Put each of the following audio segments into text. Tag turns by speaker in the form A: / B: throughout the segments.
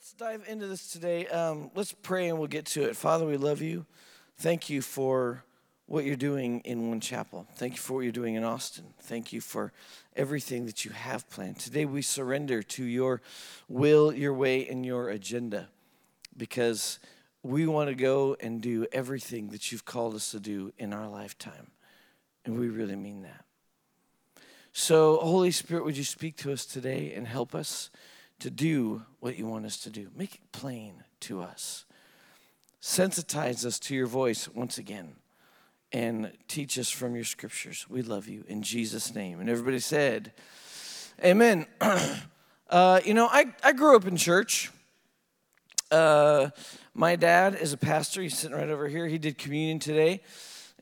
A: let's dive into this today. Um, let's pray and we'll get to it. Father, we love you. Thank you for what you're doing in One Chapel. Thank you for what you're doing in Austin. Thank you for everything that you have planned. Today we surrender to your will, your way, and your agenda because we want to go and do everything that you've called us to do in our lifetime. And we really mean that. So, Holy Spirit, would you speak to us today and help us to do what you want us to do? Make it plain to us. Sensitize us to your voice once again and teach us from your scriptures. We love you in Jesus' name. And everybody said, Amen. uh, you know, I, I grew up in church. Uh, my dad is a pastor. He's sitting right over here. He did communion today.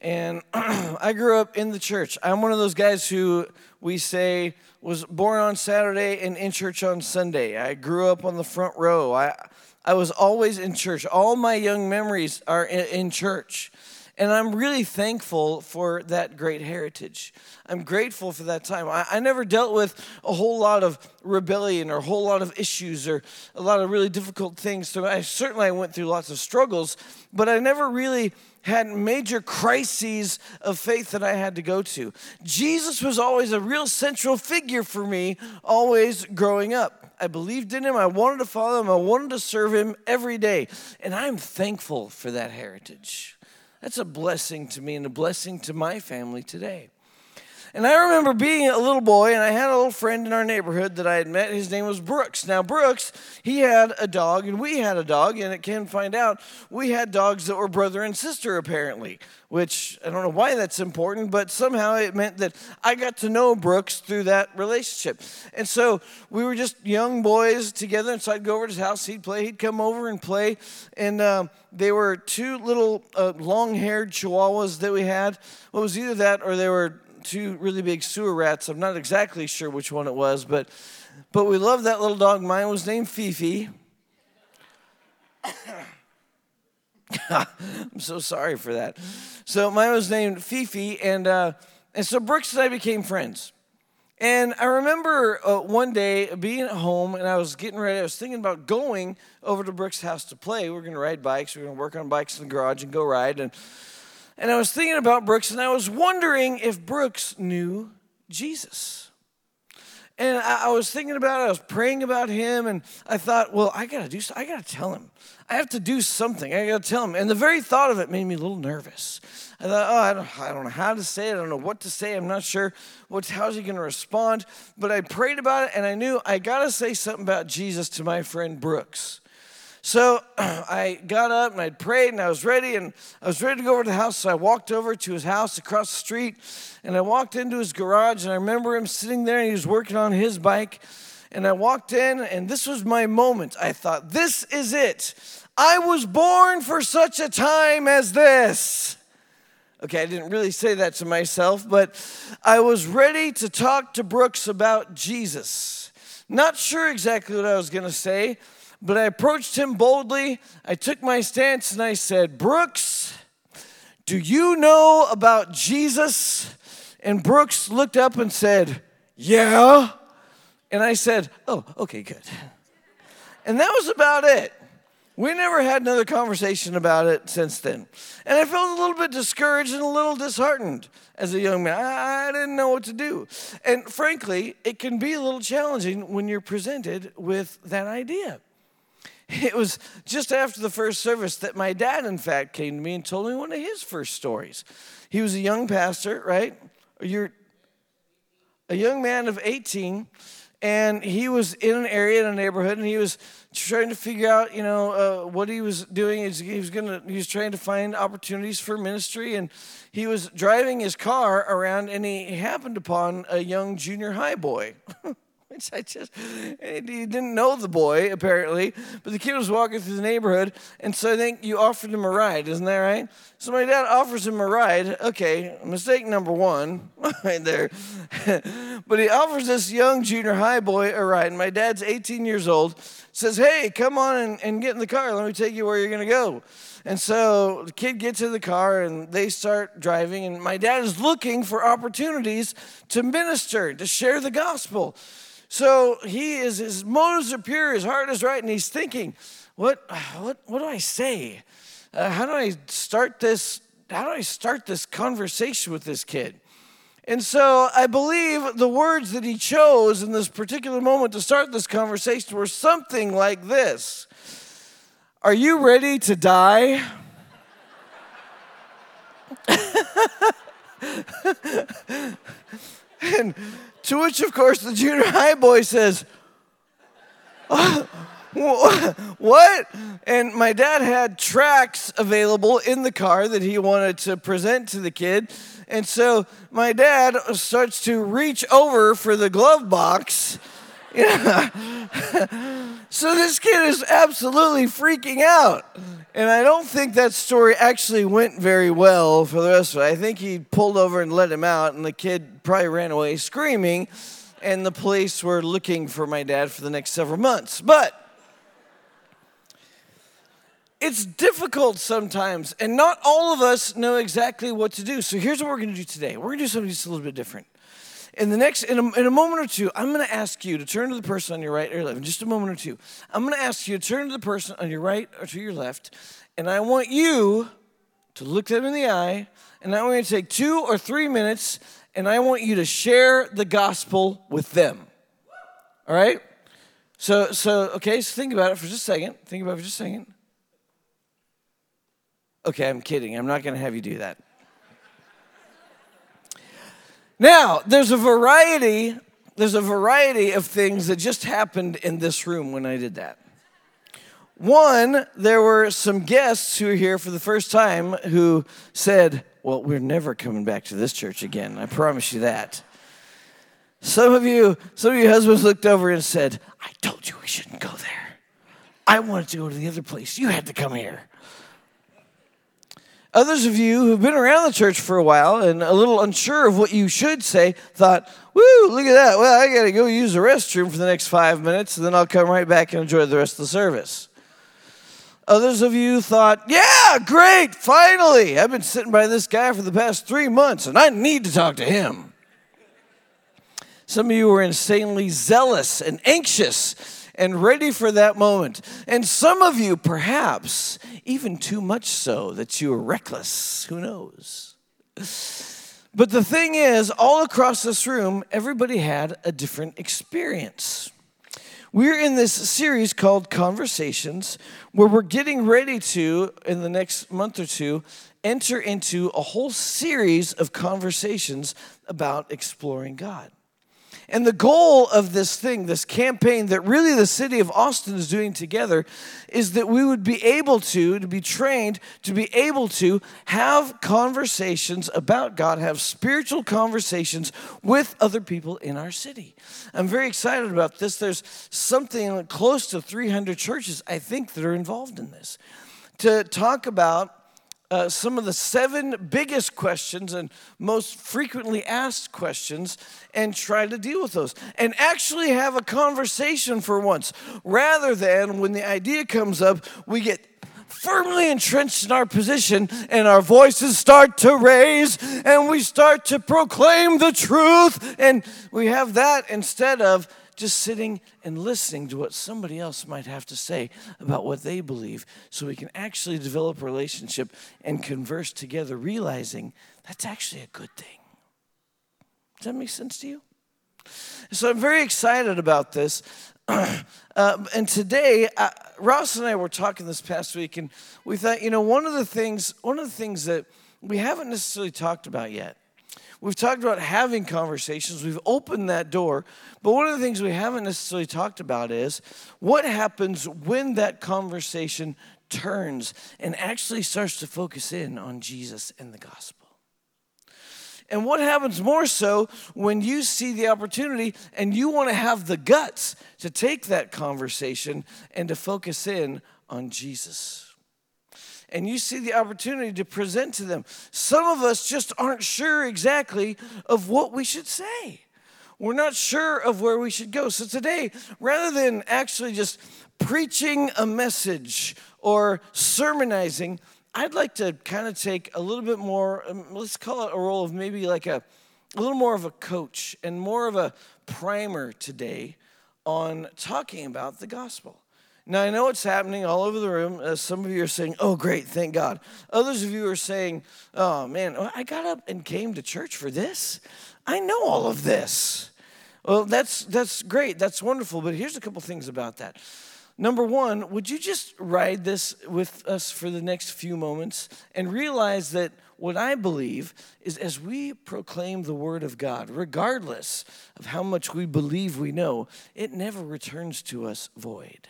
A: And I grew up in the church. I'm one of those guys who we say was born on Saturday and in church on Sunday. I grew up on the front row. I, I was always in church. All my young memories are in, in church. And I'm really thankful for that great heritage. I'm grateful for that time. I, I, never dealt with a whole lot of rebellion or a whole lot of issues or a lot of really difficult things. So I certainly I went through lots of struggles, but I never really had major crises of faith that I had to go to. Jesus was always a real central figure for me, always growing up. I believed in him. I wanted to follow him. I wanted to serve him every day. And I'm thankful for that heritage. That's a blessing to me and a blessing to my family today. And I remember being a little boy, and I had a little friend in our neighborhood that I had met. His name was Brooks. Now, Brooks, he had a dog, and we had a dog, and it can find out we had dogs that were brother and sister, apparently, which I don't know why that's important, but somehow it meant that I got to know Brooks through that relationship. And so we were just young boys together, and so I'd go over to his house, he'd play, he'd come over and play. And um, they were two little uh, long haired chihuahuas that we had. Well, it was either that or they were two really big sewer rats. I'm not exactly sure which one it was, but but we loved that little dog. Mine was named Fifi. I'm so sorry for that. So mine was named Fifi, and uh, and so Brooks and I became friends. And I remember uh, one day being at home, and I was getting ready. I was thinking about going over to Brooks' house to play. We are going to ride bikes. We are going to work on bikes in the garage and go ride. And and I was thinking about Brooks, and I was wondering if Brooks knew Jesus. And I, was thinking about it, I was praying about him, and I thought, well, I gotta do I gotta tell him. I have to do something. I gotta tell him. And the very thought of it made me a little nervous. I thought, oh, I don't, I don't know how to say it. I don't know what to say. I'm not sure what's how's he gonna respond. But I prayed about it, and I knew I gotta say something about Jesus to my friend Brooks. So I got up and I prayed and I was ready and I was ready to go over to the house. So I walked over to his house across the street and I walked into his garage and I remember him sitting there and he was working on his bike. And I walked in and this was my moment. I thought, this is it. I was born for such a time as this. Okay, I didn't really say that to myself, but I was ready to talk to Brooks about Jesus. Not sure exactly what I was going to say, but I approached him boldly. I took my stance and I said, Brooks, do you know about Jesus? And Brooks looked up and said, Yeah. And I said, Oh, okay, good. And that was about it. We never had another conversation about it since then. And I felt a little bit discouraged and a little disheartened as a young man. I didn't know what to do. And frankly, it can be a little challenging when you're presented with that idea. It was just after the first service that my dad, in fact, came to me and told me one of his first stories. He was a young pastor, right? You're a young man of 18, and he was in an area in a neighborhood, and he was trying to figure out, you know, uh, what he was doing. He was gonna, he was trying to find opportunities for ministry, and he was driving his car around, and he happened upon a young junior high boy. which I just, he didn't know the boy apparently, but the kid was walking through the neighborhood, and so I think you offered him a ride, isn't that right? So my dad offers him a ride. Okay, mistake number one, right there. but he offers this young junior high boy a ride, and my dad's 18 years old, says, Hey, come on and, and get in the car. Let me take you where you're to go. And so the kid gets in the car and they start driving. And my dad is looking for opportunities to minister, to share the gospel. So he is, his motives are pure, his heart is right, and he's thinking, What, what, what do I say? Uh, how do I start this? How do I start this conversation with this kid? And so I believe the words that he chose in this particular moment to start this conversation were something like this Are you ready to die? and to which, of course, the junior high boy says, oh, what? And my dad had tracts available in the car that he wanted to present to the kid. And so my dad starts to reach over for the glove box. so this kid is absolutely freaking out. And I don't think that story actually went very well for the rest of it. I think he pulled over and let him out, and the kid probably ran away screaming, and the police were looking for my dad for the next several months. But it's difficult sometimes, and not all of us know exactly what to do. So here's what we're going to do today. We're going to do something just a little bit different. In the next, in a, in a moment or two, I'm going to ask you to turn to the person on your right or left. In just a moment or two, I'm going to ask you to turn to the person on your right or to your left, and I want you to look them in the eye, and I want you to take two or three minutes, and I want you to share the gospel with them. All right? So, so okay. So think about it for just a second. Think about it for just a second. Okay, I'm kidding. I'm not going to have you do that. Now, there's a variety, there's a variety of things that just happened in this room when I did that. One, there were some guests who were here for the first time who said, Well, we're never coming back to this church again. I promise you that. Some of you, some of your husbands looked over and said, I told you we shouldn't go there. I wanted to go to the other place. You had to come here. Others of you who've been around the church for a while and a little unsure of what you should say thought, woo, look at that. Well, I got to go use the restroom for the next five minutes, and then I'll come right back and enjoy the rest of the service. Others of you thought, yeah, great, finally. I've been sitting by this guy for the past three months, and I need to talk to him. Some of you were insanely zealous and anxious and ready for that moment. And some of you, perhaps, even too much so that you are reckless. Who knows? But the thing is, all across this room, everybody had a different experience. We're in this series called Conversations, where we're getting ready to, in the next month or two, enter into a whole series of conversations about exploring God. And the goal of this thing, this campaign that really the city of Austin is doing together, is that we would be able to, to be trained, to be able to have conversations about God, have spiritual conversations with other people in our city. I'm very excited about this. There's something close to 300 churches, I think, that are involved in this. To talk about uh, some of the seven biggest questions and most frequently asked questions and try to deal with those. And actually have a conversation for once. Rather than when the idea comes up, we get firmly entrenched in our position and our voices start to raise and we start to proclaim the truth. And we have that instead of just sitting and listening to what somebody else might have to say about what they believe so we can actually develop a relationship and converse together, realizing that's actually a good thing. Does that make sense to you? So I'm very excited about this. uh, and today, uh, Ross and I were talking this past week, and we thought, you know, one of the things, one of the things that we haven't necessarily talked about yet We've talked about having conversations, we've opened that door, but one of the things we haven't necessarily talked about is what happens when that conversation turns and actually starts to focus in on Jesus and the gospel. And what happens more so when you see the opportunity and you want to have the guts to take that conversation and to focus in on Jesus and you see the opportunity to present to them. Some of us just aren't sure exactly of what we should say. We're not sure of where we should go. So today, rather than actually just preaching a message or sermonizing, I'd like to kind of take a little bit more, um, let's call it a role of maybe like a, a little more of a coach and more of a primer today on talking about the gospel. Now, I know what's happening all over the room. Uh, some of you are saying, oh, great, thank God. Others of you are saying, oh, man, I got up and came to church for this. I know all of this. Well, that's, that's great. That's wonderful. But here's a couple things about that. Number one, would you just ride this with us for the next few moments and realize that what I believe is as we proclaim the Word of God, regardless of how much we believe we know, it never returns to us void.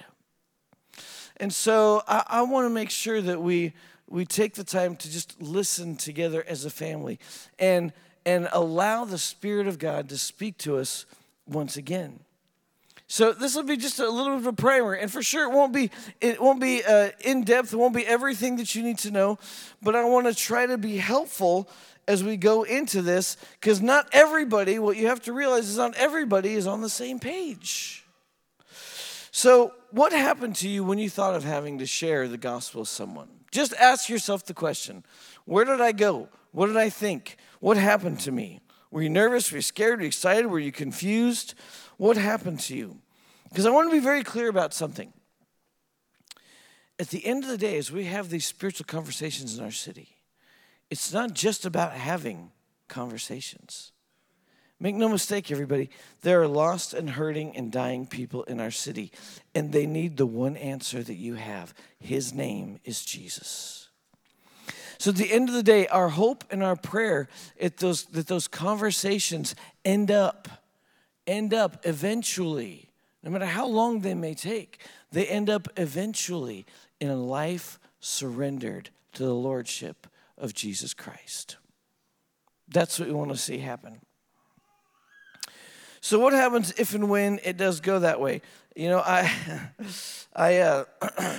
A: And so I, I want to make sure that we, we take the time to just listen together as a family and, and allow the Spirit of God to speak to us once again. So this will be just a little bit of a primer, and for sure it won't be it won't be uh, in depth. It won't be everything that you need to know, but I want to try to be helpful as we go into this, because not everybody. What you have to realize is not everybody is on the same page. So, what happened to you when you thought of having to share the gospel with someone? Just ask yourself the question: Where did I go? What did I think? What happened to me? Were you nervous? Were you scared? Were you excited? Were you confused? What happened to you? Because I want to be very clear about something. At the end of the day, as we have these spiritual conversations in our city, it's not just about having conversations. Make no mistake, everybody, there are lost and hurting and dying people in our city, and they need the one answer that you have. His name is Jesus. So at the end of the day, our hope and our prayer those, that those conversations end up end up eventually, no matter how long they may take, they end up eventually in a life surrendered to the Lordship of Jesus Christ. That's what we want to see happen. So, what happens if and when it does go that way? You know, I, I, uh,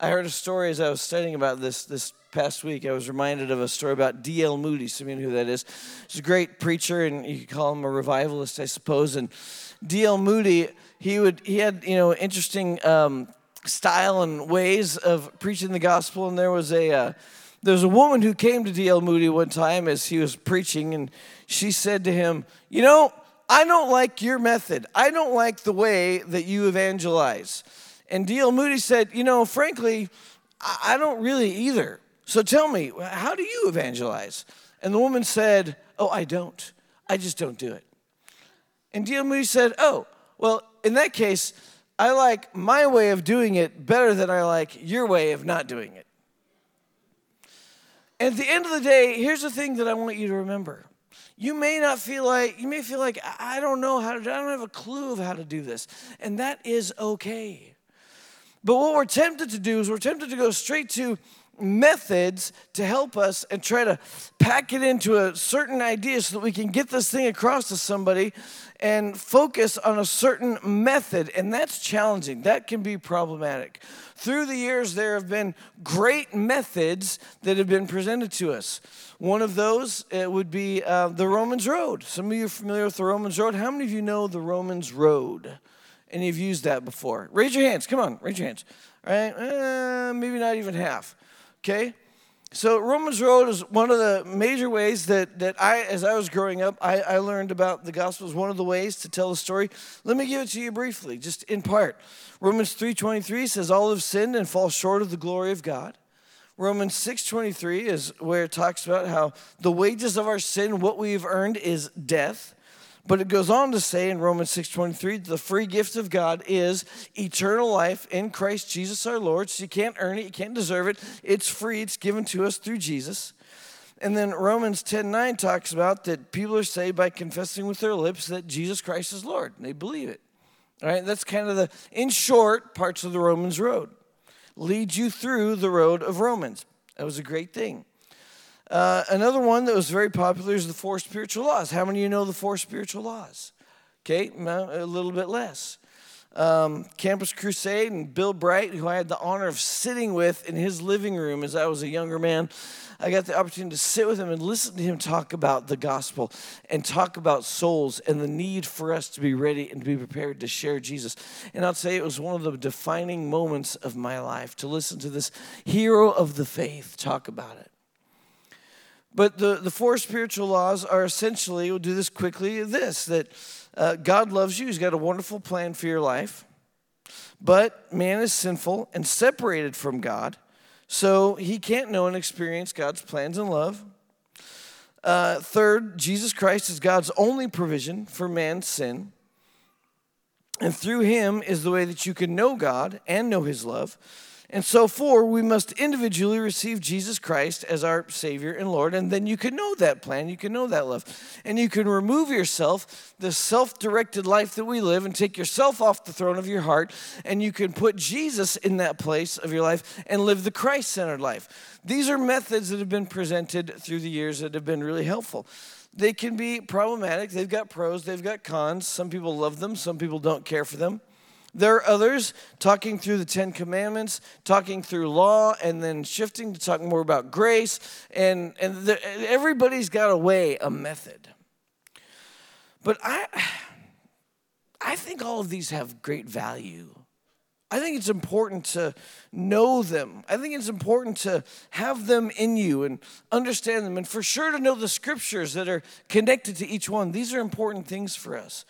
A: I heard a story as I was studying about this this past week, I was reminded of a story about D.L. Moody. Some of you know who that is. He's a great preacher, and you could call him a revivalist, I suppose. And D.L. Moody, he would he had you know interesting um, style and ways of preaching the gospel. And there was a uh, there was a woman who came to D.L. Moody one time as he was preaching, and she said to him, "You know, I don't like your method. I don't like the way that you evangelize." And D.L. Moody said, "You know, frankly." I don't really either. So tell me, how do you evangelize? And the woman said, Oh, I don't. I just don't do it. And D.L. Moody said, Oh, well, in that case, I like my way of doing it better than I like your way of not doing it. At the end of the day, here's the thing that I want you to remember. You may not feel like, you may feel like, I don't know how to, I don't have a clue of how to do this. And that is okay. But what we're tempted to do is we're tempted to go straight to methods to help us and try to pack it into a certain idea so that we can get this thing across to somebody and focus on a certain method. And that's challenging. That can be problematic. Through the years, there have been great methods that have been presented to us. One of those it would be uh, the Romans Road. Some of you are familiar with the Romans Road. How many of you know the Romans Road? And you've used that before? Raise your hands. Come on, raise your hands. All right, uh, maybe not even half. Okay? So Romans Road is one of the major ways that, that I, as I was growing up, I, I learned about the gospel as one of the ways to tell the story. Let me give it to you briefly, just in part. Romans 3.23 says, all have sinned and fall short of the glory of God. Romans 6.23 is where it talks about how the wages of our sin, what we've earned, is death. But it goes on to say in Romans 6:23, the free gift of God is eternal life in Christ Jesus our Lord. So you can't earn it, you can't deserve it. It's free, it's given to us through Jesus. And then Romans 10:9 talks about that people are saved by confessing with their lips that Jesus Christ is Lord. And they believe it. All right, that's kind of the, in short, parts of the Romans road. Leads you through the road of Romans. That was a great thing. Uh, another one that was very popular is the four spiritual laws. How many of you know the four spiritual laws? Okay, a little bit less. um, Campus Crusade and Bill Bright, who I had the honor of sitting with in his living room as I was a younger man. I got the opportunity to sit with him and listen to him talk about the gospel and talk about souls and the need for us to be ready and to be prepared to share Jesus. And I'll say it was one of the defining moments of my life to listen to this hero of the faith talk about it. But the, the four spiritual laws are essentially, we'll do this quickly, this that uh, God loves you, He's got a wonderful plan for your life, but man is sinful and separated from God, so he can't know and experience God's plans and love. Uh, third, Jesus Christ is God's only provision for man's sin. And through him is the way that you can know God and know his love. And so, four, we must individually receive Jesus Christ as our Savior and Lord, and then you can know that plan, you can know that love. And you can remove yourself, the self directed life that we live, and take yourself off the throne of your heart, and you can put Jesus in that place of your life and live the Christ centered life. These are methods that have been presented through the years that have been really helpful. They can be problematic, they've got pros, they've got cons. Some people love them, some people don't care for them. There are others talking through the Ten Commandments, talking through law, and then shifting to talking more about grace. And, and the, everybody's got a way, a method. But I, I think all of these have great value. I think it's important to know them. I think it's important to have them in you and understand them, and for sure to know the scriptures that are connected to each one. These are important things for us.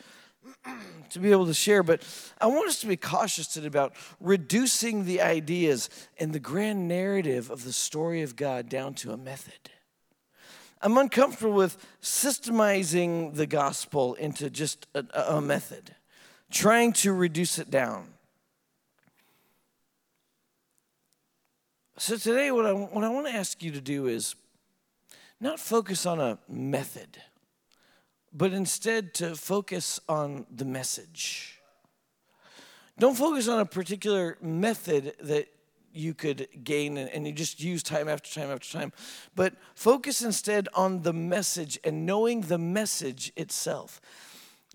A: to be able to share, but I want us to be cautious today about reducing the ideas and the grand narrative of the story of God down to a method. I'm uncomfortable with systemizing the gospel into just a, a method, trying to reduce it down. So today, what I, what I want to ask you to do is not focus on a method but instead to focus on the message. Don't focus on a particular method that you could gain and, you just use time after time after time, but focus instead on the message and knowing the message itself.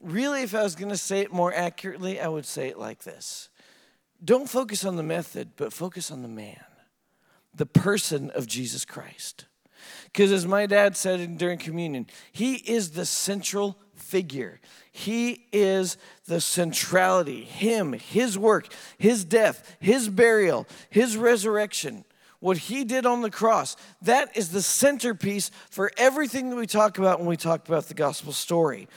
A: Really, if I was going to say it more accurately, I would say it like this Don't focus on the method, but focus on the man, the person of Jesus Christ. Because as my dad said during communion, he is the central figure. He is the centrality. Him, his work, his death, his burial, his resurrection, what he did on the cross, that is the centerpiece for everything that we talk about when we talk about the gospel story.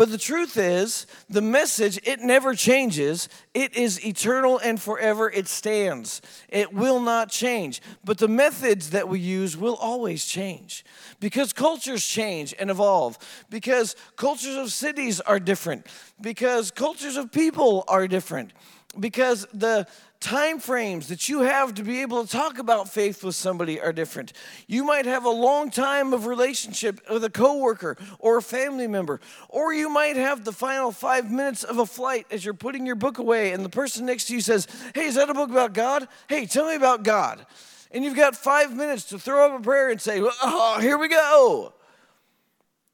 A: But the truth is, the message, it never changes. It is eternal and forever it stands. It will not change. But the methods that we use will always change because cultures change and evolve, because cultures of cities are different, because cultures of people are different, because the time frames that you have to be able to talk about faith with somebody are different. You might have a long time of relationship with a coworker or a family member, or you might have the final 5 minutes of a flight as you're putting your book away and the person next to you says, "Hey, is that a book about God? Hey, tell me about God." And you've got 5 minutes to throw up a prayer and say, "Oh, here we go."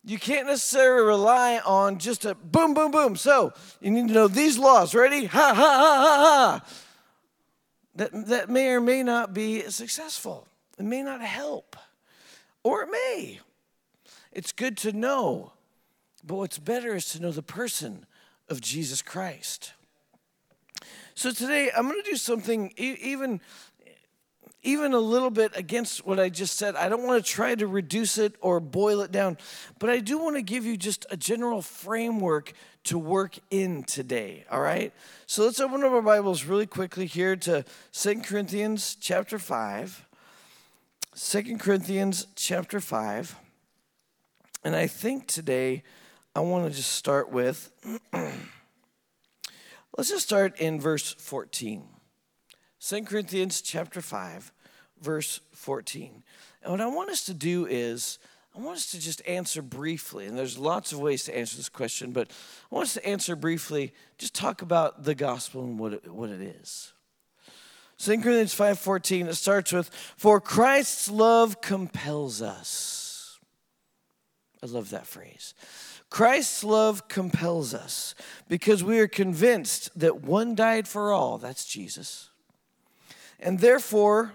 A: You can't necessarily rely on just a boom, boom, boom. So you need to know these laws. Ready? Ha, ha, ha, ha, ha that, that may or may not be successful. It may not help, or it may. It's good to know, but what's better is to know the person of Jesus Christ. So today I'm going to do something even even a little bit against what I just said. I don't want to try to reduce it or boil it down, but I do want to give you just a general framework to work in today, all right? So let's open up our Bibles really quickly here to Second Corinthians chapter 5. 2 Corinthians chapter 5. And I think today I want to just start with, let's just start in verse 14. 2 Corinthians chapter 5, verse 14. And what I want us to do is, I want us to just answer briefly, and there's lots of ways to answer this question, but I want us to answer briefly, just talk about the gospel and what it, what it is. 2 Corinthians 5:14 it starts with for Christ's love compels us. I love that phrase. Christ's love compels us because we are convinced that one died for all, that's Jesus, and therefore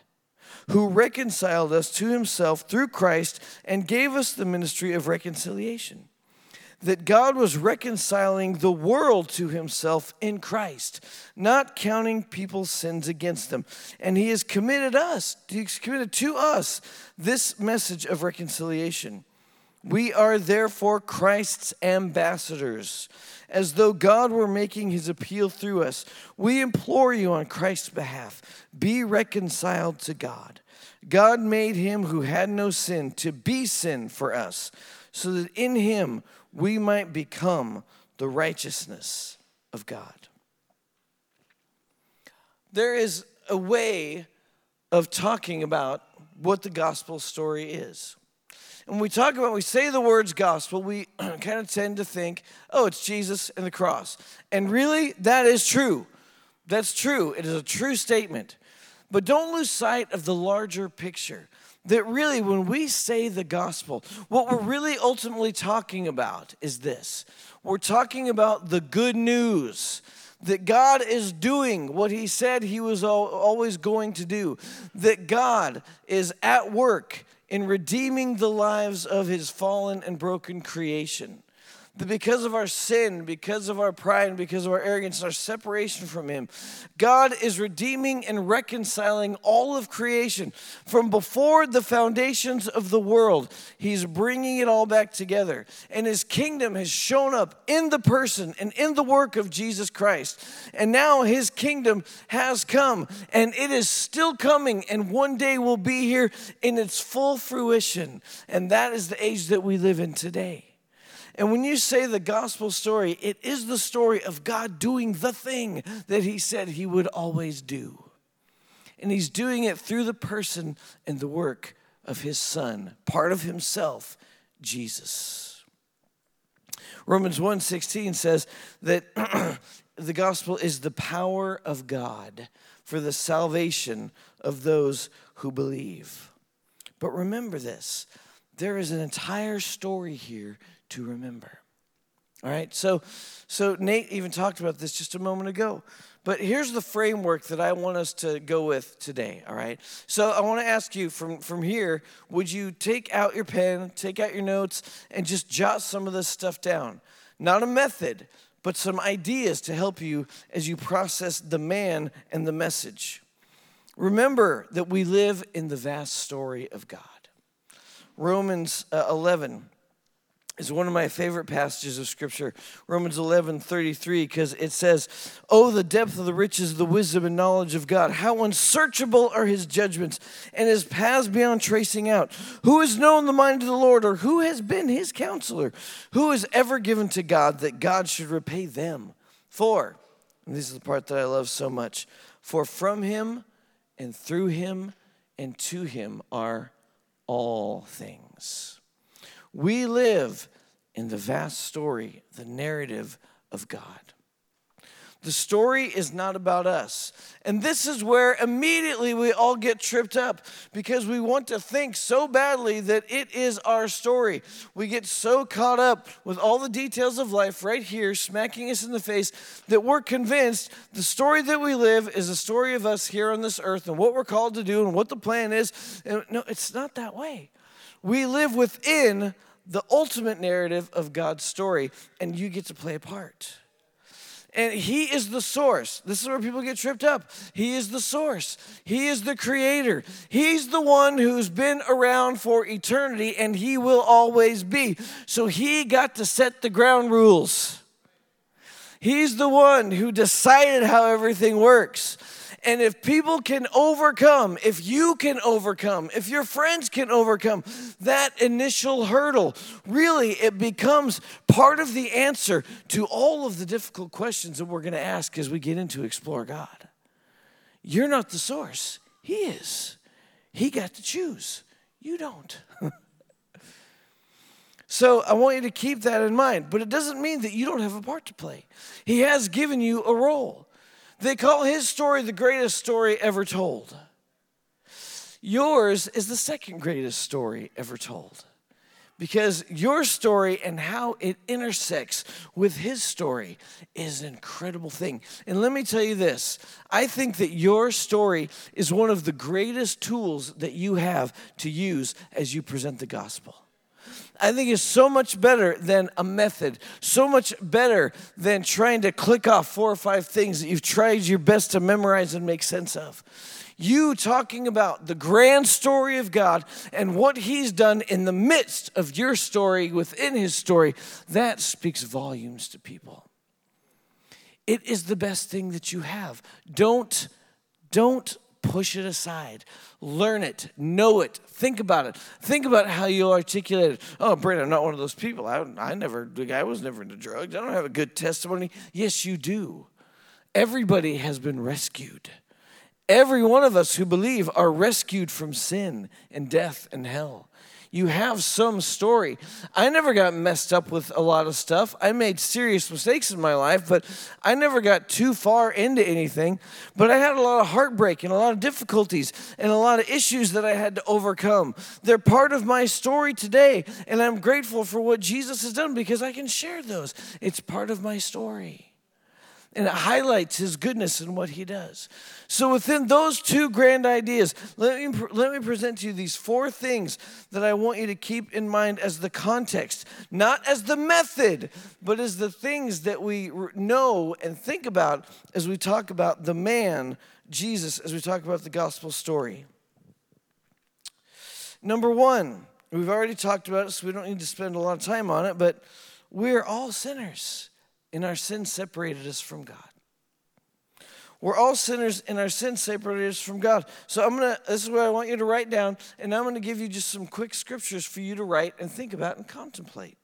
A: who reconciled us to himself through Christ and gave us the ministry of reconciliation that God was reconciling the world to himself in Christ, not counting people's sins against them. And he has committed us, he's committed to us this message of reconciliation. We are therefore Christ's ambassadors, as though God were making his appeal through us. We implore you on Christ's behalf be reconciled to God. God made him who had no sin to be sin for us, so that in him we might become the righteousness of God. There is a way of talking about what the gospel story is. When we talk about, we say the words gospel, we kind of tend to think, oh, it's Jesus and the cross. And really, that is true. That's true. It is a true statement. But don't lose sight of the larger picture that really, when we say the gospel, what we're really ultimately talking about is this we're talking about the good news that God is doing what He said He was always going to do, that God is at work in redeeming the lives of His fallen and broken creation that because of our sin, because of our pride, and because of our arrogance, our separation from Him, God is redeeming and reconciling all of creation from before the foundations of the world. He's bringing it all back together. And His kingdom has shown up in the person and in the work of Jesus Christ. And now His kingdom has come, and it is still coming, and one day will be here in its full fruition. And that is the age that we live in today. And when you say the gospel story, it is the story of God doing the thing that He said He would always do. And He's doing it through the person and the work of His Son, part of Himself, Jesus. Romans 1:16 says that the gospel is the power of God for the salvation of those who believe. But remember this, there is an entire story here to remember. All right, so so Nate even talked about this just a moment ago. But here's the framework that I want us to go with today, all right? So I want to ask you from, from here, would you take out your pen, take out your notes, and just jot some of this stuff down? Not a method, but some ideas to help you as you process the man and the message. Remember that we live in the vast story of God. Romans uh, 11 is one of my favorite passages of scripture romans 11 33 because it says oh the depth of the riches of the wisdom and knowledge of god how unsearchable are his judgments and his paths beyond tracing out. Who has known the mind of the lord or who has been his counselor? Who has ever given to god that god should repay them for? And this is the part that i love so much. For from him and through him and to him are all things we live in the vast story, the narrative of God. The story is not about us. And this is where immediately we all get tripped up because we want to think so badly that it is our story. We get so caught up with all the details of life right here, smacking us in the face, that we're convinced the story that we live is a story of us here on this earth and what we're called to do and what the plan is. And no, it's not that way. We live within the ultimate narrative of God's story, and you get to play a part. And He is the source. This is where people get tripped up. He is the source, He is the creator. He's the one who's been around for eternity, and He will always be. So He got to set the ground rules. He's the one who decided how everything works. And if people can overcome, if you can overcome, if your friends can overcome that initial hurdle, really it becomes part of the answer to all of the difficult questions that we're going to ask as we get into Explore God. You're not the source, He is. He got to choose. You don't. so I want you to keep that in mind. But it doesn't mean that you don't have a part to play. He has given you a role. They call his story the greatest story ever told. Yours is the second greatest story ever told. Because your story and how it intersects with his story is an incredible thing. And let me tell you this I think that your story is one of the greatest tools that you have to use as you present the gospel. I think is so much better than a method, so much better than trying to click off four or five things that you've tried your best to memorize and make sense of you talking about the grand story of God and what He's done in the midst of your story, within His story, that speaks volumes to people. It is the best thing that you have. Don't, don't push it aside. Learn it, know it, think about it. Think about how you articulate it. Oh, Brent, I'm not one of those people. I, I never, I was never into drugs. I don't have a good testimony. Yes, you do. Everybody has been rescued. Every one of us who believe are rescued from sin and death and hell. You have some story. I never got messed up with a lot of stuff. I made serious mistakes in my life, but I never got too far into anything. But I had a lot of heartbreak and a lot of difficulties and a lot of issues that I had to overcome. They're part of my story today, and I'm grateful for what Jesus has done because I can share those. It's part of my story and it highlights his goodness and what he does. So, within those two grand ideas, let me, let me present to you these four things that I want you to keep in mind as the context, not as the method, but as the things that we know and think about as we talk about the man, Jesus, as we talk about the gospel story. Number one, we've already talked about it, so we don't need to spend a lot of time on it, but we're all sinners and our sin separated us from God. We're all sinners and our sin separated us from God. So I'm gonna, this is what I want you to write down, and I'm gonna give you just some quick scriptures for you to write and think about and contemplate.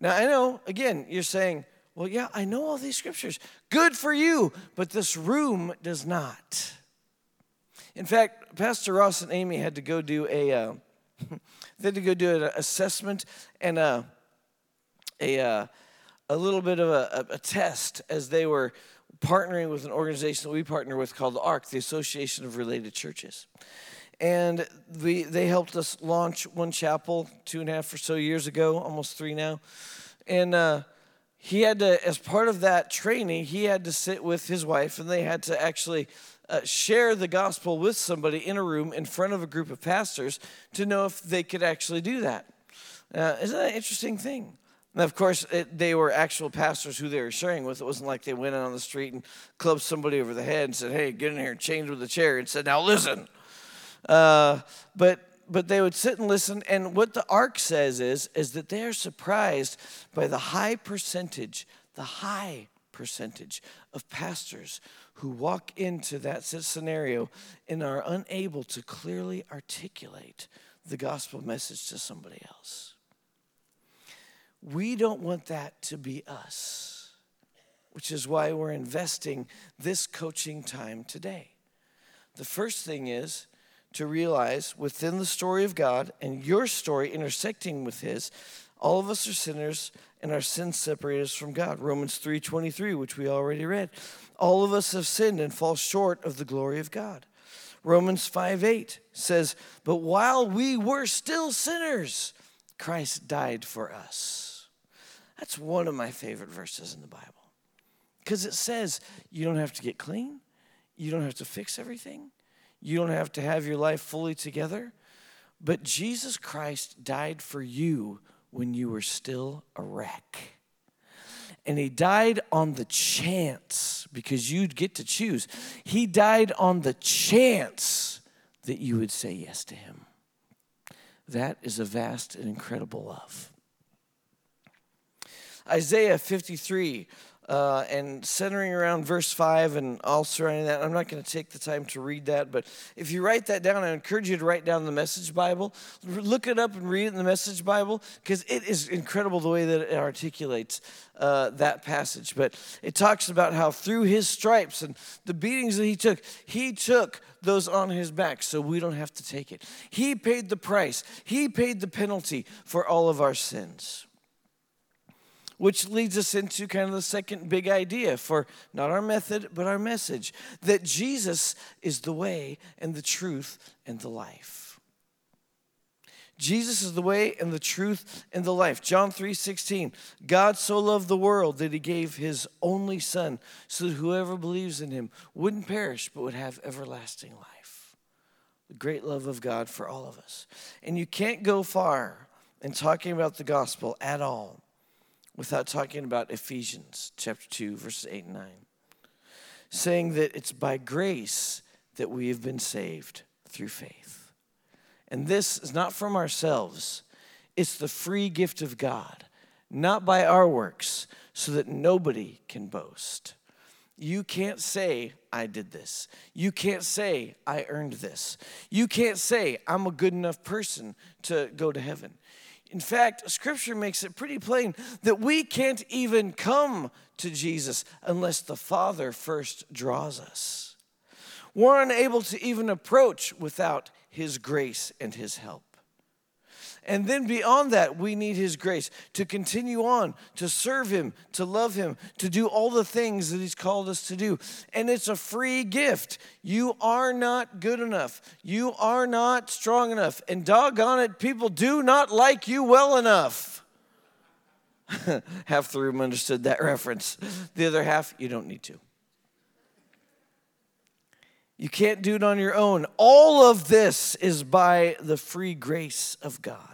A: Now I know, again, you're saying, well, yeah, I know all these scriptures. Good for you, but this room does not. In fact, Pastor Ross and Amy had to go do a, uh, they had to go do an assessment and a, a, uh, a little bit of a, a, test as they were partnering with an organization that we partner with called ARC, the Association of Related Churches. And we, they helped us launch one chapel two and a half or so years ago, almost three now. And uh, he had to, as part of that training, he had to sit with his wife and they had to actually uh, share the gospel with somebody in a room in front of a group of pastors to know if they could actually do that. Uh, isn't that an interesting thing? And of course, it, they were actual pastors who they were sharing with. It wasn't like they went out on the street and clubbed somebody over the head and said, "Hey, get in here," and chained with a chair and said, "Now listen." Uh, but but they would sit and listen. And what the ARC says is is that they are surprised by the high percentage, the high percentage of pastors who walk into that scenario and are unable to clearly articulate the gospel message to somebody else. We don't want that to be us, which is why we're investing this coaching time today. The first thing is to realize within the story of God and your story intersecting with his, all of us are sinners and our sins separate us from God. Romans 3:23, which we already read. All of us have sinned and fall short of the glory of God. Romans 5:8 says, "But while we were still sinners, Christ died for us." That's one of my favorite verses in the Bible because it says you don't have to get clean, you don't have to fix everything, you don't have to have your life fully together. But Jesus Christ died for you when you were still a wreck. And he died on the chance, because you'd get to choose. He died on the chance that you would say yes to him. That is a vast and incredible love. Isaiah 53, uh, and centering around verse 5 and all surrounding that. I'm not going to take the time to read that, but if you write that down, I encourage you to write down the Message Bible. Look it up and read it in the Message Bible because it is incredible the way that it articulates uh, that passage. But it talks about how through his stripes and the beatings that he took, he took those on his back so we don't have to take it. He paid the price, he paid the penalty for all of our sins which leads us into kind of the second big idea for not our method, but our message that Jesus is the way and the truth and the life. Jesus is the way and the truth and the life. John 3:16. God so loved the world that he gave his only son so that whoever believes in him wouldn't perish but would have everlasting life. The great love of God for all of us. And you can't go far in talking about the gospel at all without talking about Ephesians chapter 2, verses 8 and 9, saying that it's by grace that we have been saved through faith. And this is not from ourselves, it's the free gift of God, not by our works, so that nobody can boast. You can't say, I did this. You can't say, I earned this. You can't say, I'm a good enough person to go to heaven. In fact, scripture makes it pretty plain that we can't even come to Jesus unless the Father first draws us. We're unable to even approach without His grace and His help. And then beyond that, we need His grace to continue on, to serve Him, to love Him, to do all the things that He's called us to do. And it's a free gift. You are not good enough. You are not strong enough. And doggone it, people do not like you well enough. half the room understood that reference. The other half, you don't need to. You can't do it on your own. All of this is by the free grace of God,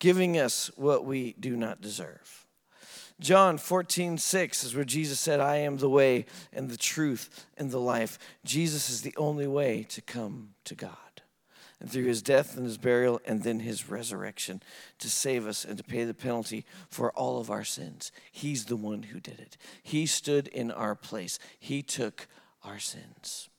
A: giving us what we do not deserve. John 14, 6 is where Jesus said, I am the way and the truth and the life. Jesus is the only way to come to God. And through his death and his burial and then his resurrection to save us and to pay the penalty for all of our sins. He's the one who did it. He stood in our place, he took our sins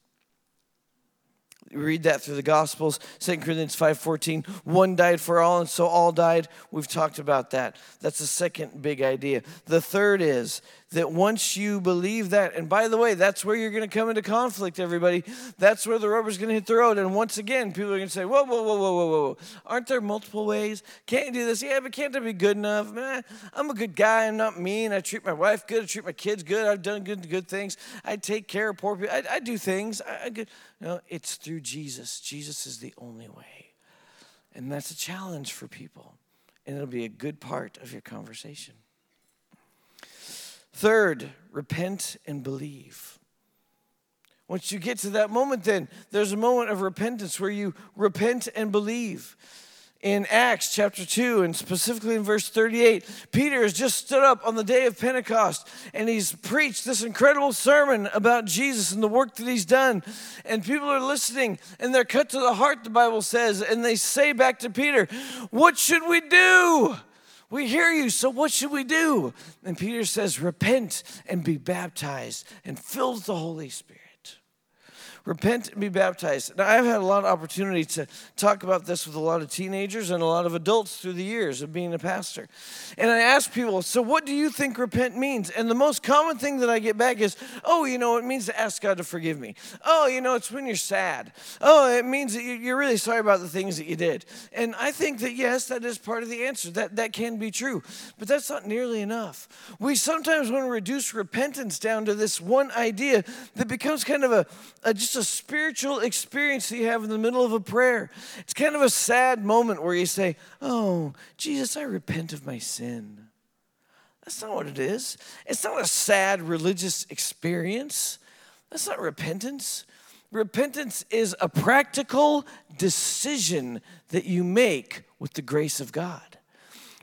A: read that through the gospels 2 corinthians 5.14 one died for all and so all died. We've talked about that. That's the second big idea. The third is that once you believe that and by the way that's where you're going to come into conflict everybody. That's where the rubber's going to hit the road. And once again people are going to say whoa whoa whoa whoa whoa whoa aren't there multiple ways? Can't you do this? Yeah but can't I be good enough? Man, i'm a good guy. I'm not mean. I treat my wife good. I treat my kids good. I've done good good things. I take care of poor people. I, I do things. I, I good no it's through jesus. Jesus is the only way. And that's a challenge for people. And it'll be a good part of your conversation Third, repent and believe. Once you get to that moment, then there's a moment of repentance where you repent and believe. In Acts chapter 2, and specifically in verse 38, Peter has just stood up on the day of Pentecost and he's preached this incredible sermon about Jesus and the work that he's done. And people are listening and they're cut to the heart, the Bible says, and they say back to Peter, What should we do? We hear you, so what should we do? And Peter says, Repent and be baptized and filled with the Holy Spirit. Repent and be baptized. Now, I've had a lot of opportunity to talk about this with a lot of teenagers and a lot of adults through the years of being a pastor. And I ask people, so what do you think repent means? And the most common thing that I get back is, oh, you know, it means to ask God to forgive me. Oh, you know, it's when you're sad. Oh, it means that you're really sorry about the things that you did. And I think that, yes, that is part of the answer. That, that can be true. But that's not nearly enough. We sometimes want to reduce repentance down to this one idea that becomes kind of a, a just just a spiritual experience that you have in the middle of a prayer. It's kind of a sad moment where you say, Oh, Jesus, I repent of my sin. That's not what it is. It's not a sad religious experience. That's not repentance. Repentance is a practical decision that you make with the grace of God.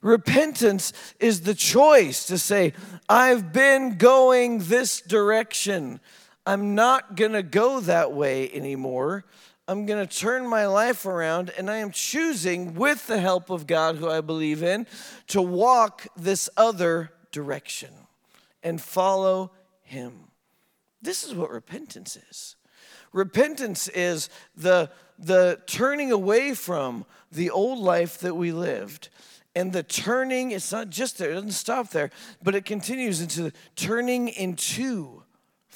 A: Repentance is the choice to say, I've been going this direction. I'm not going to go that way anymore. I'm going to turn my life around and I am choosing, with the help of God, who I believe in, to walk this other direction. and follow him. This is what repentance is. Repentance is the, the turning away from the old life that we lived. And the turning, it's not just there, it doesn't stop there, but it continues into the turning into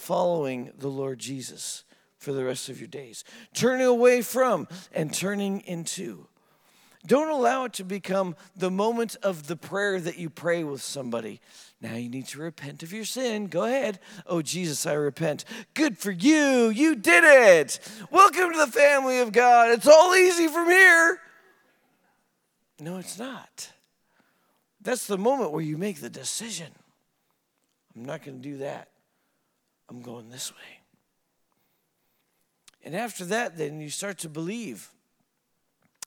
A: following the Lord Jesus for the rest of your days. Turning away from and turning into. Don't allow it to become the moment of the prayer that you pray with somebody. Now you need to repent of your sin. Go ahead. Oh, Jesus, I repent. Good for you. You did it. Welcome to the family of God. It's all easy from here. No, it's not. That's the moment where you make the decision. I'm not going to do that. I'm going this way. And after that, then you start to believe.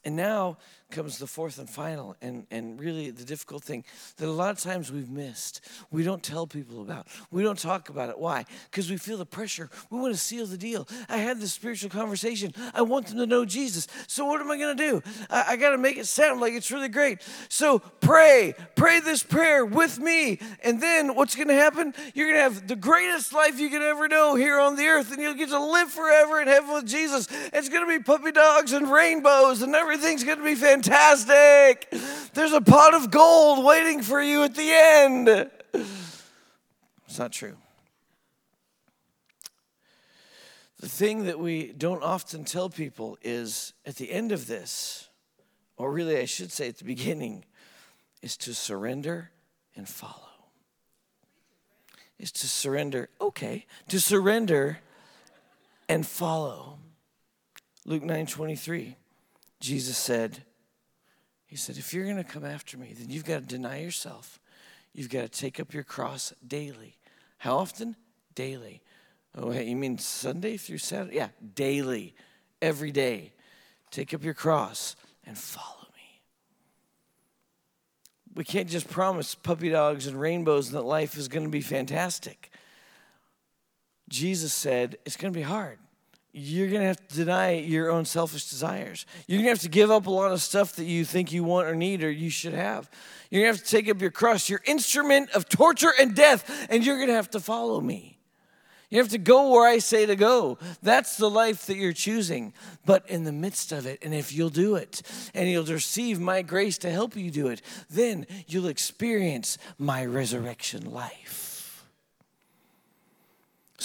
A: And now comes the fourth and final and, and really the difficult thing that a lot of times we've missed. We don't tell people about. We don't talk about it. Why? Because we feel the pressure. We want to seal the deal. I had this spiritual conversation. I want them to know Jesus. So what am I going to do? I, I got to make it sound like it's really great. So pray. Pray this prayer with me. And then what's going to happen? You're going to have the greatest life you could ever know here on the earth. And you'll get to live forever in heaven with Jesus. It's going to be puppy dogs and rainbows and everything's going to be fantastic fantastic. There's a pot of gold waiting for you at the end. It's not true. The thing that we don't often tell people is at the end of this, or really I should say at the beginning, is to surrender and follow. Is to surrender, okay, to surrender and follow. Luke 9 23, Jesus said, he said, If you're going to come after me, then you've got to deny yourself. You've got to take up your cross daily. How often? Daily. Oh, you mean Sunday through Saturday? Yeah, daily. Every day. Take up your cross and follow me. We can't just promise puppy dogs and rainbows and that life is going to be fantastic. Jesus said it's going to be hard you're going to have to deny your own selfish desires. You're going to have to give up a lot of stuff that you think you want or need or you should have. You're going to have to take up your cross, your instrument of torture and death, and you're going to have to follow me. You have to go where I say to go. That's the life that you're choosing. But in the midst of it, and if you'll do it, and you'll receive my grace to help you do it, then you'll experience my resurrection life.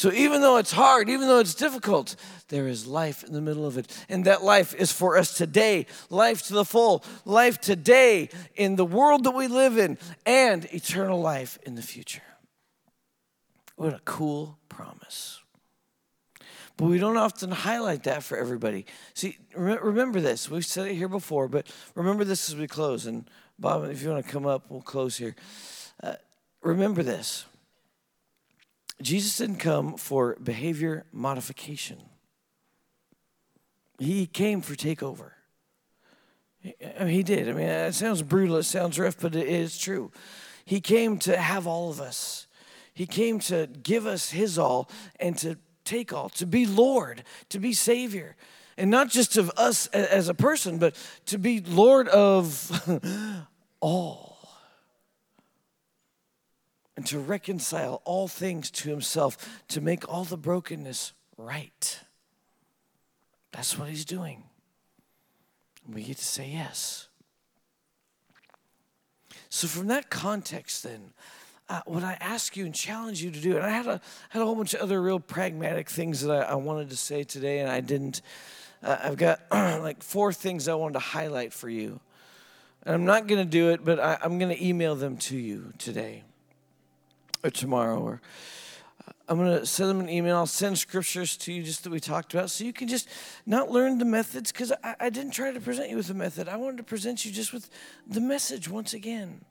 A: So even though it's hard, even though it's difficult, there is life in the middle of it. And that life is for us today, life to the full, life today in the world that we live in, and eternal life in the future. What a cool promise. But we don't often highlight that for everybody. See, remember this. We've said it here before, but remember this as we close. And Bob, if you want to come up, we'll close here. Uh, remember this Jesus didn't come for behavior modification. He came for takeover. I mean, he did. I mean, it sounds brutal, it sounds rough, but it is true. He came to have all of us. He came to give us his all and to take all, to be Lord, to be Savior. And not just of us as a person, but to be Lord of all and to reconcile all things to himself, to make all the brokenness right. That's what he's doing. We get to say yes. So, from that context, then, uh, what I ask you and challenge you to do, and I had a, had a whole bunch of other real pragmatic things that I, I wanted to say today, and I didn't. Uh, I've got like four things I wanted to highlight for you. And I'm not going to do it, but I, I'm going to email them to you today or tomorrow or uh, I'm going to send them an email. I'll send scriptures to you just that we talked about so you can just not learn the methods because I, I, didn't try to present you with a method. I wanted to present you just with the message once again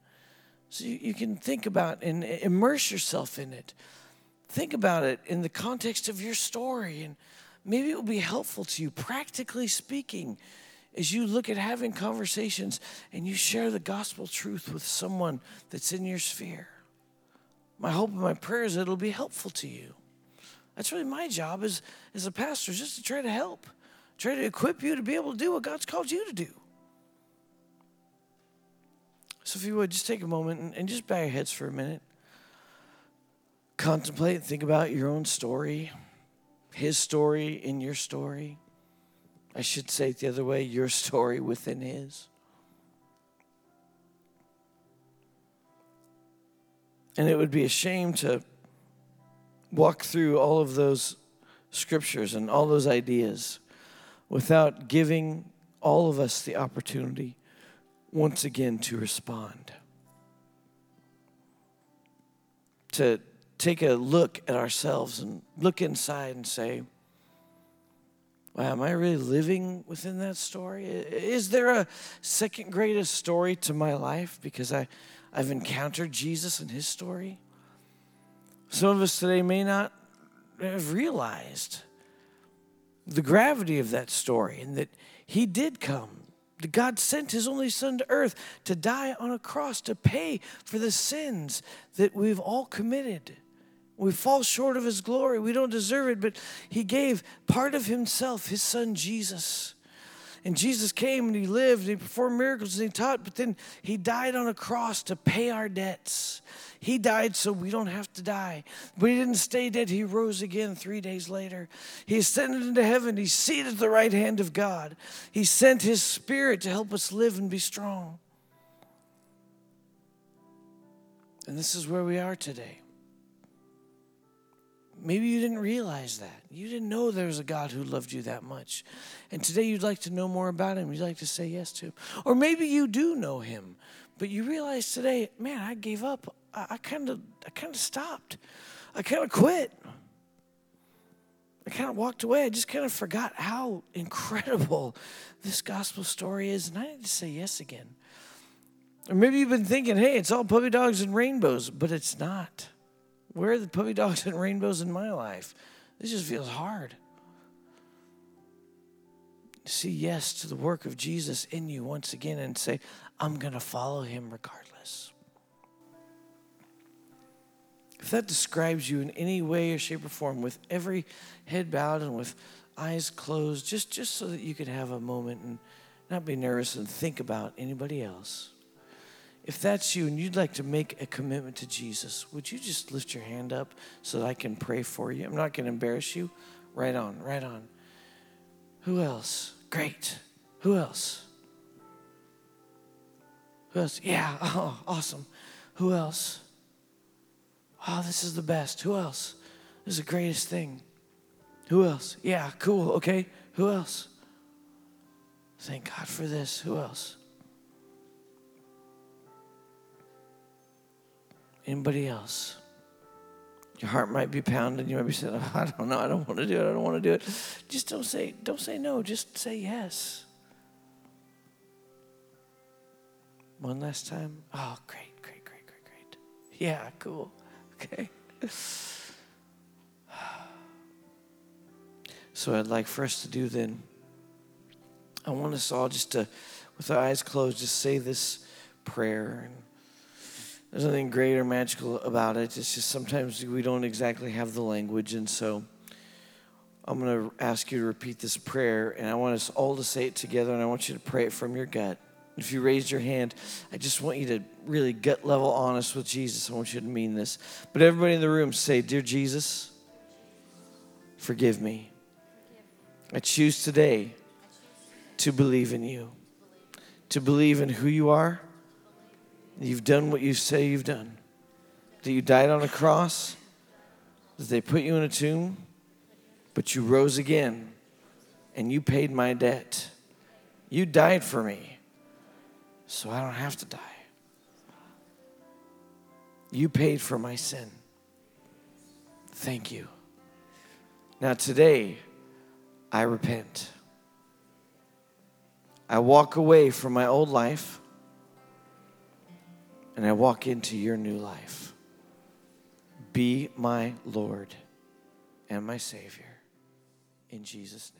A: so you, you can think about and uh, immerse yourself in it. Think about it in the context of your story and maybe it will be helpful to you, practically speaking, as you look at having conversations and you share the gospel truth with someone that's in your sphere my hope and my prayer is that it'll be helpful to you. That's really my job as, as a pastor, just to try to help, try to equip you to be able to do what God's called you to do. So, if you would, just take a moment and, and just bow your heads for a minute. contemplate and think about your own story, his story in your story. I should say it the other way your story within his. And it would be a shame to walk through all of those scriptures and all those ideas without giving all of us the opportunity once again to respond. To take a look at ourselves and look inside and say, Wow, am I really living within that story? Is there a second greatest story to my life because I, I've encountered Jesus and his story? Some of us today may not have realized the gravity of that story and that he did come. God sent his only son to earth to die on a cross to pay for the sins that we've all committed. We fall short of his glory. We don't deserve it, but he gave part of himself, his son Jesus. And Jesus came and he lived and he performed miracles and he taught, but then he died on a cross to pay our debts. He died so we don't have to die. But he didn't stay dead. He rose again three days later. He ascended into heaven. He's seated at the right hand of God. He sent his spirit to help us live and be strong. And this is where we are today. Maybe you didn't realize that. You didn't know there was a God who loved you that much. And today you'd like to know more about him. You'd like to say yes to him. Or maybe you do know him, but you realize today, man, I gave up. I kind of I kind of stopped. I kind of quit. I kind of walked away. I just kind of forgot how incredible this gospel story is, and I need to say yes again. Or maybe you've been thinking, hey, it's all puppy dogs and rainbows, but it's not. Where are the puppy dogs and rainbows in my life? This just feels hard. Say yes to the work of Jesus in you once again and say, I'm going to follow him regardless. If that describes you in any way or shape or form, with every head bowed and with eyes closed, just, just so that you can have a moment and not be nervous and think about anybody else. If that's you and you'd like to make a commitment to Jesus, would you just lift your hand up so that I can pray for you? I'm not going to embarrass you. Right on, right on. Who else? Great. Who else? Who else? Yeah, oh, awesome. Who else? Oh, this is the best. Who else? This is the greatest thing. Who else? Yeah, cool. Okay. Who else? Thank God for this. Who else? Anybody else? Your heart might be pounding. You might be saying, oh, "I don't know. I don't want to do it. I don't want to do it." Just don't say. Don't say no. Just say yes. One last time. Oh, great, great, great, great, great. Yeah, cool. Okay. So I'd like for us to do then. I want us all just to, with our eyes closed, just say this prayer. There's nothing great or magical about it. It's just sometimes we don't exactly have the language, and so I'm going to ask you to repeat this prayer, and I want us all to say it together, and I want you to pray it from your gut. If you raised your hand, I just want you to really gut level honest with Jesus. I want you to mean this. But everybody in the room say, Dear Jesus, forgive me. I choose today to believe in you, to believe in who you are. You've done what you say you've done. That you died on a cross, that they put you in a tomb, but you rose again and you paid my debt. You died for me so I don't have to die. You paid for my sin. Thank you. Now, today, I repent. I walk away from my old life and I walk into your new life. Be my Lord and my Savior. In Jesus' name.